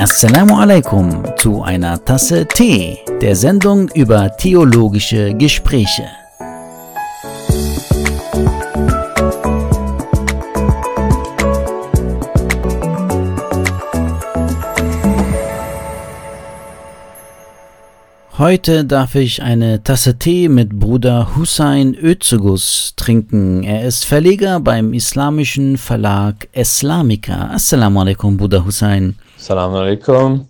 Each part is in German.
Assalamu alaikum zu einer Tasse Tee, der Sendung über theologische Gespräche. Heute darf ich eine Tasse Tee mit Bruder Hussein Özegus trinken. Er ist Verleger beim islamischen Verlag Islamika. Assalamu alaikum, Bruder Hussein. Assalamu alaikum.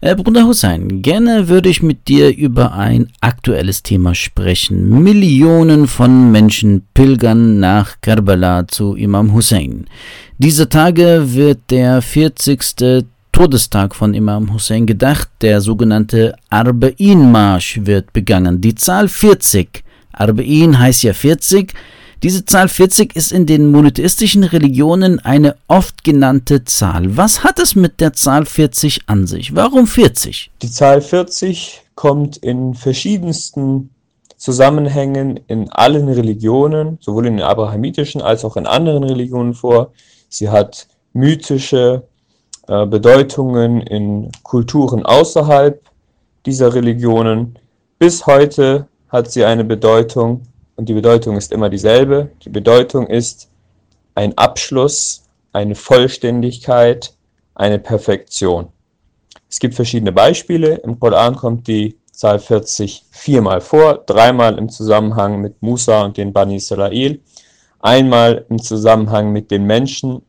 Äh, Bruder Hussein, gerne würde ich mit dir über ein aktuelles Thema sprechen. Millionen von Menschen pilgern nach Karbala zu Imam Hussein. Diese Tage wird der 40. Todestag von Imam Hussein gedacht. Der sogenannte Arba'in-Marsch wird begangen. Die Zahl 40, Arba'in heißt ja 40, diese Zahl 40 ist in den monotheistischen Religionen eine oft genannte Zahl. Was hat es mit der Zahl 40 an sich? Warum 40? Die Zahl 40 kommt in verschiedensten Zusammenhängen in allen Religionen, sowohl in den abrahamitischen als auch in anderen Religionen vor. Sie hat mythische äh, Bedeutungen in Kulturen außerhalb dieser Religionen. Bis heute hat sie eine Bedeutung und die Bedeutung ist immer dieselbe. Die Bedeutung ist ein Abschluss, eine Vollständigkeit, eine Perfektion. Es gibt verschiedene Beispiele. Im Koran kommt die Zahl 40 viermal vor, dreimal im Zusammenhang mit Musa und den Bani Israel, einmal im Zusammenhang mit den Menschen,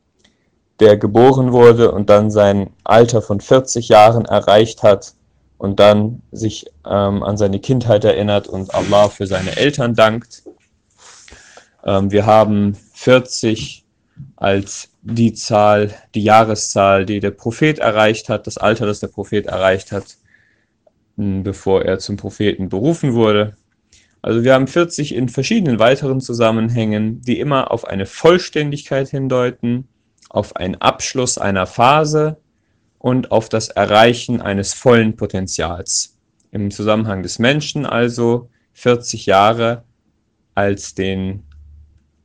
der geboren wurde und dann sein Alter von 40 Jahren erreicht hat und dann sich ähm, an seine Kindheit erinnert und Allah für seine Eltern dankt. Ähm, wir haben 40 als die Zahl, die Jahreszahl, die der Prophet erreicht hat, das Alter, das der Prophet erreicht hat, bevor er zum Propheten berufen wurde. Also wir haben 40 in verschiedenen weiteren Zusammenhängen, die immer auf eine Vollständigkeit hindeuten, auf einen Abschluss einer Phase und auf das Erreichen eines vollen Potenzials. Im Zusammenhang des Menschen also 40 Jahre als, den,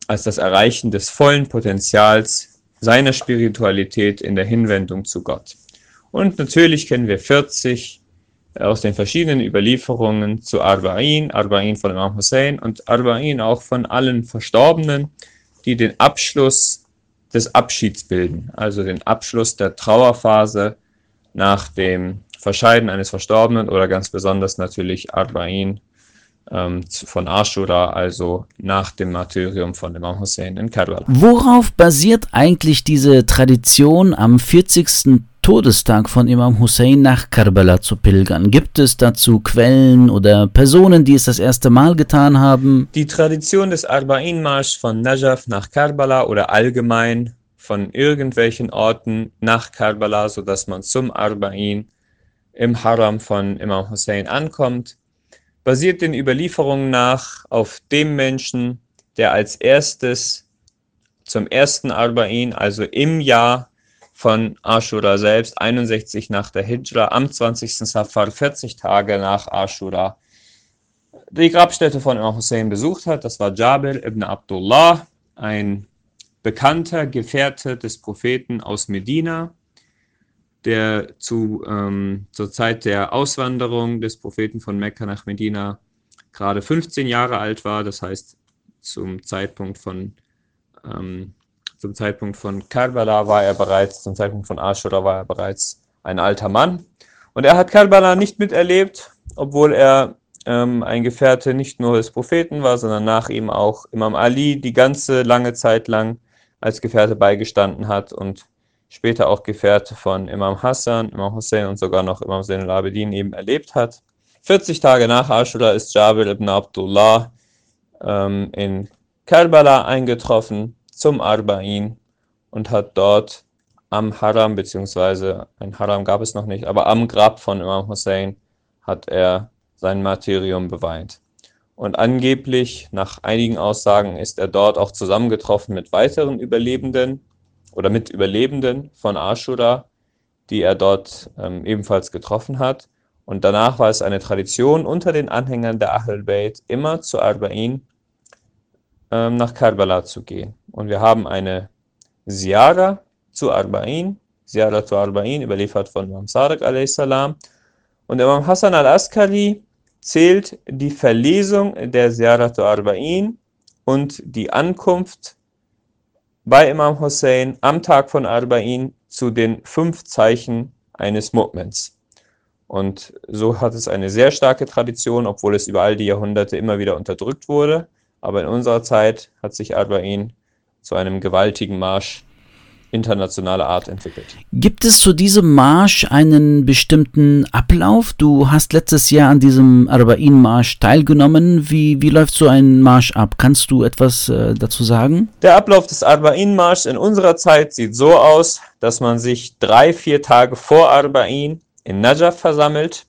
als das Erreichen des vollen Potenzials seiner Spiritualität in der Hinwendung zu Gott. Und natürlich kennen wir 40 aus den verschiedenen Überlieferungen zu Arba'in, Arba'in von Imam Hussein und Arba'in auch von allen Verstorbenen, die den Abschluss des Abschieds bilden, also den Abschluss der Trauerphase nach dem Verscheiden eines Verstorbenen oder ganz besonders natürlich Arba'in ähm, von Ashura, also nach dem Martyrium von Imam Hussein in Karbala. Worauf basiert eigentlich diese Tradition am 40. Todestag von Imam Hussein nach Karbala zu pilgern. Gibt es dazu Quellen oder Personen, die es das erste Mal getan haben? Die Tradition des Arba'in-Marsch von Najaf nach Karbala oder allgemein von irgendwelchen Orten nach Karbala, sodass man zum Arba'in im Haram von Imam Hussein ankommt, basiert den Überlieferungen nach auf dem Menschen, der als erstes zum ersten Arba'in, also im Jahr von Ashura selbst, 61 nach der Hijra, am 20. Safar, 40 Tage nach Ashura, die Grabstätte von Imam Hussein besucht hat. Das war Jabir ibn Abdullah, ein bekannter Gefährte des Propheten aus Medina, der zu, ähm, zur Zeit der Auswanderung des Propheten von Mekka nach Medina gerade 15 Jahre alt war, das heißt zum Zeitpunkt von ähm, zum Zeitpunkt von Karbala war er bereits, zum Zeitpunkt von Ashura war er bereits ein alter Mann. Und er hat Karbala nicht miterlebt, obwohl er ähm, ein Gefährte nicht nur des Propheten war, sondern nach ihm auch Imam Ali die ganze lange Zeit lang als Gefährte beigestanden hat und später auch Gefährte von Imam Hassan, Imam Hussein und sogar noch Imam Zain al-Abidin eben erlebt hat. 40 Tage nach Ashura ist Jabir ibn Abdullah ähm, in Karbala eingetroffen zum Arba'in und hat dort am Haram, beziehungsweise ein Haram gab es noch nicht, aber am Grab von Imam Hussein hat er sein Martyrium beweint. Und angeblich, nach einigen Aussagen, ist er dort auch zusammengetroffen mit weiteren Überlebenden oder mit Überlebenden von Ashura, die er dort ähm, ebenfalls getroffen hat. Und danach war es eine Tradition unter den Anhängern der Ahlul Bayt, immer zu Arba'in ähm, nach Karbala zu gehen. Und wir haben eine Ziara zu Arba'in, Ziyaratu Arba'in, überliefert von Imam Sadiq a.s. Und Imam Hassan al-Askari zählt die Verlesung der Ziyaratu Arba'in und die Ankunft bei Imam Hussein am Tag von Arba'in zu den fünf Zeichen eines Mu'mins. Und so hat es eine sehr starke Tradition, obwohl es über all die Jahrhunderte immer wieder unterdrückt wurde. Aber in unserer Zeit hat sich Arba'in zu einem gewaltigen Marsch internationaler Art entwickelt. Gibt es zu diesem Marsch einen bestimmten Ablauf? Du hast letztes Jahr an diesem Arba'in-Marsch teilgenommen. Wie, wie läuft so ein Marsch ab? Kannst du etwas äh, dazu sagen? Der Ablauf des Arba'in-Marschs in unserer Zeit sieht so aus, dass man sich drei, vier Tage vor Arba'in in Najaf versammelt,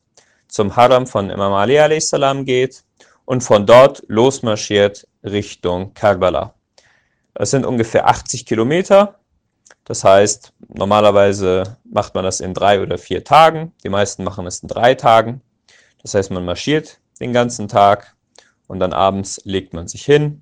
zum Haram von Imam Ali a.s. geht und von dort losmarschiert Richtung Karbala. Es sind ungefähr 80 Kilometer das heißt, normalerweise macht man das in drei oder vier Tagen. Die meisten machen es in drei Tagen. Das heißt, man marschiert den ganzen Tag und dann abends legt man sich hin.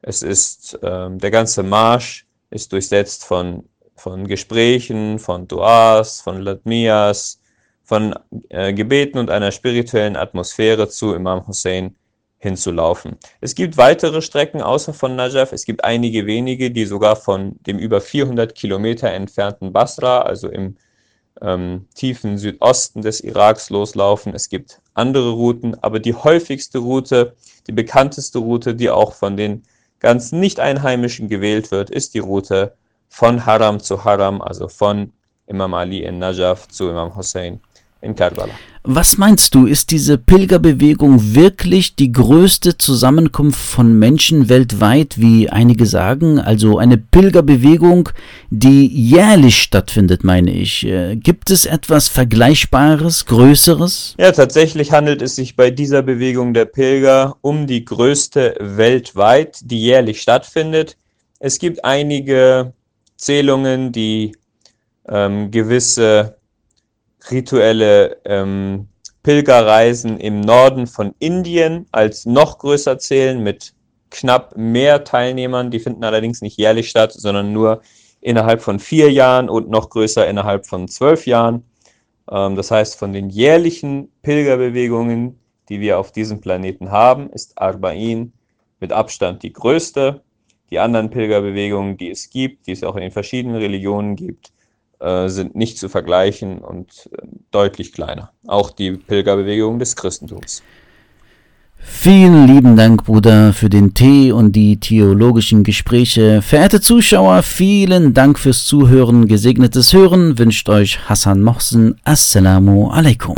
Es ist, äh, der ganze Marsch ist durchsetzt von, von Gesprächen, von Duas, von Latmias, von äh, Gebeten und einer spirituellen Atmosphäre zu Imam Hussein hinzulaufen. Es gibt weitere Strecken außer von Najaf. Es gibt einige wenige, die sogar von dem über 400 Kilometer entfernten Basra, also im ähm, tiefen Südosten des Iraks, loslaufen. Es gibt andere Routen, aber die häufigste Route, die bekannteste Route, die auch von den ganz Nicht-Einheimischen gewählt wird, ist die Route von Haram zu Haram, also von Imam Ali in Najaf zu Imam Hussein in Karbala. Was meinst du, ist diese Pilgerbewegung wirklich die größte Zusammenkunft von Menschen weltweit, wie einige sagen? Also eine Pilgerbewegung, die jährlich stattfindet, meine ich. Äh, gibt es etwas Vergleichbares, Größeres? Ja, tatsächlich handelt es sich bei dieser Bewegung der Pilger um die größte weltweit, die jährlich stattfindet. Es gibt einige Zählungen, die ähm, gewisse rituelle ähm, Pilgerreisen im Norden von Indien als noch größer zählen mit knapp mehr Teilnehmern. Die finden allerdings nicht jährlich statt, sondern nur innerhalb von vier Jahren und noch größer innerhalb von zwölf Jahren. Ähm, das heißt, von den jährlichen Pilgerbewegungen, die wir auf diesem Planeten haben, ist Arba'in mit Abstand die größte. Die anderen Pilgerbewegungen, die es gibt, die es auch in den verschiedenen Religionen gibt, äh, sind nicht zu vergleichen und äh, deutlich kleiner. Auch die Pilgerbewegung des Christentums. Vielen lieben Dank, Bruder, für den Tee und die theologischen Gespräche. Verehrte Zuschauer, vielen Dank fürs Zuhören. Gesegnetes Hören wünscht euch Hassan Mohsen. Assalamu alaikum.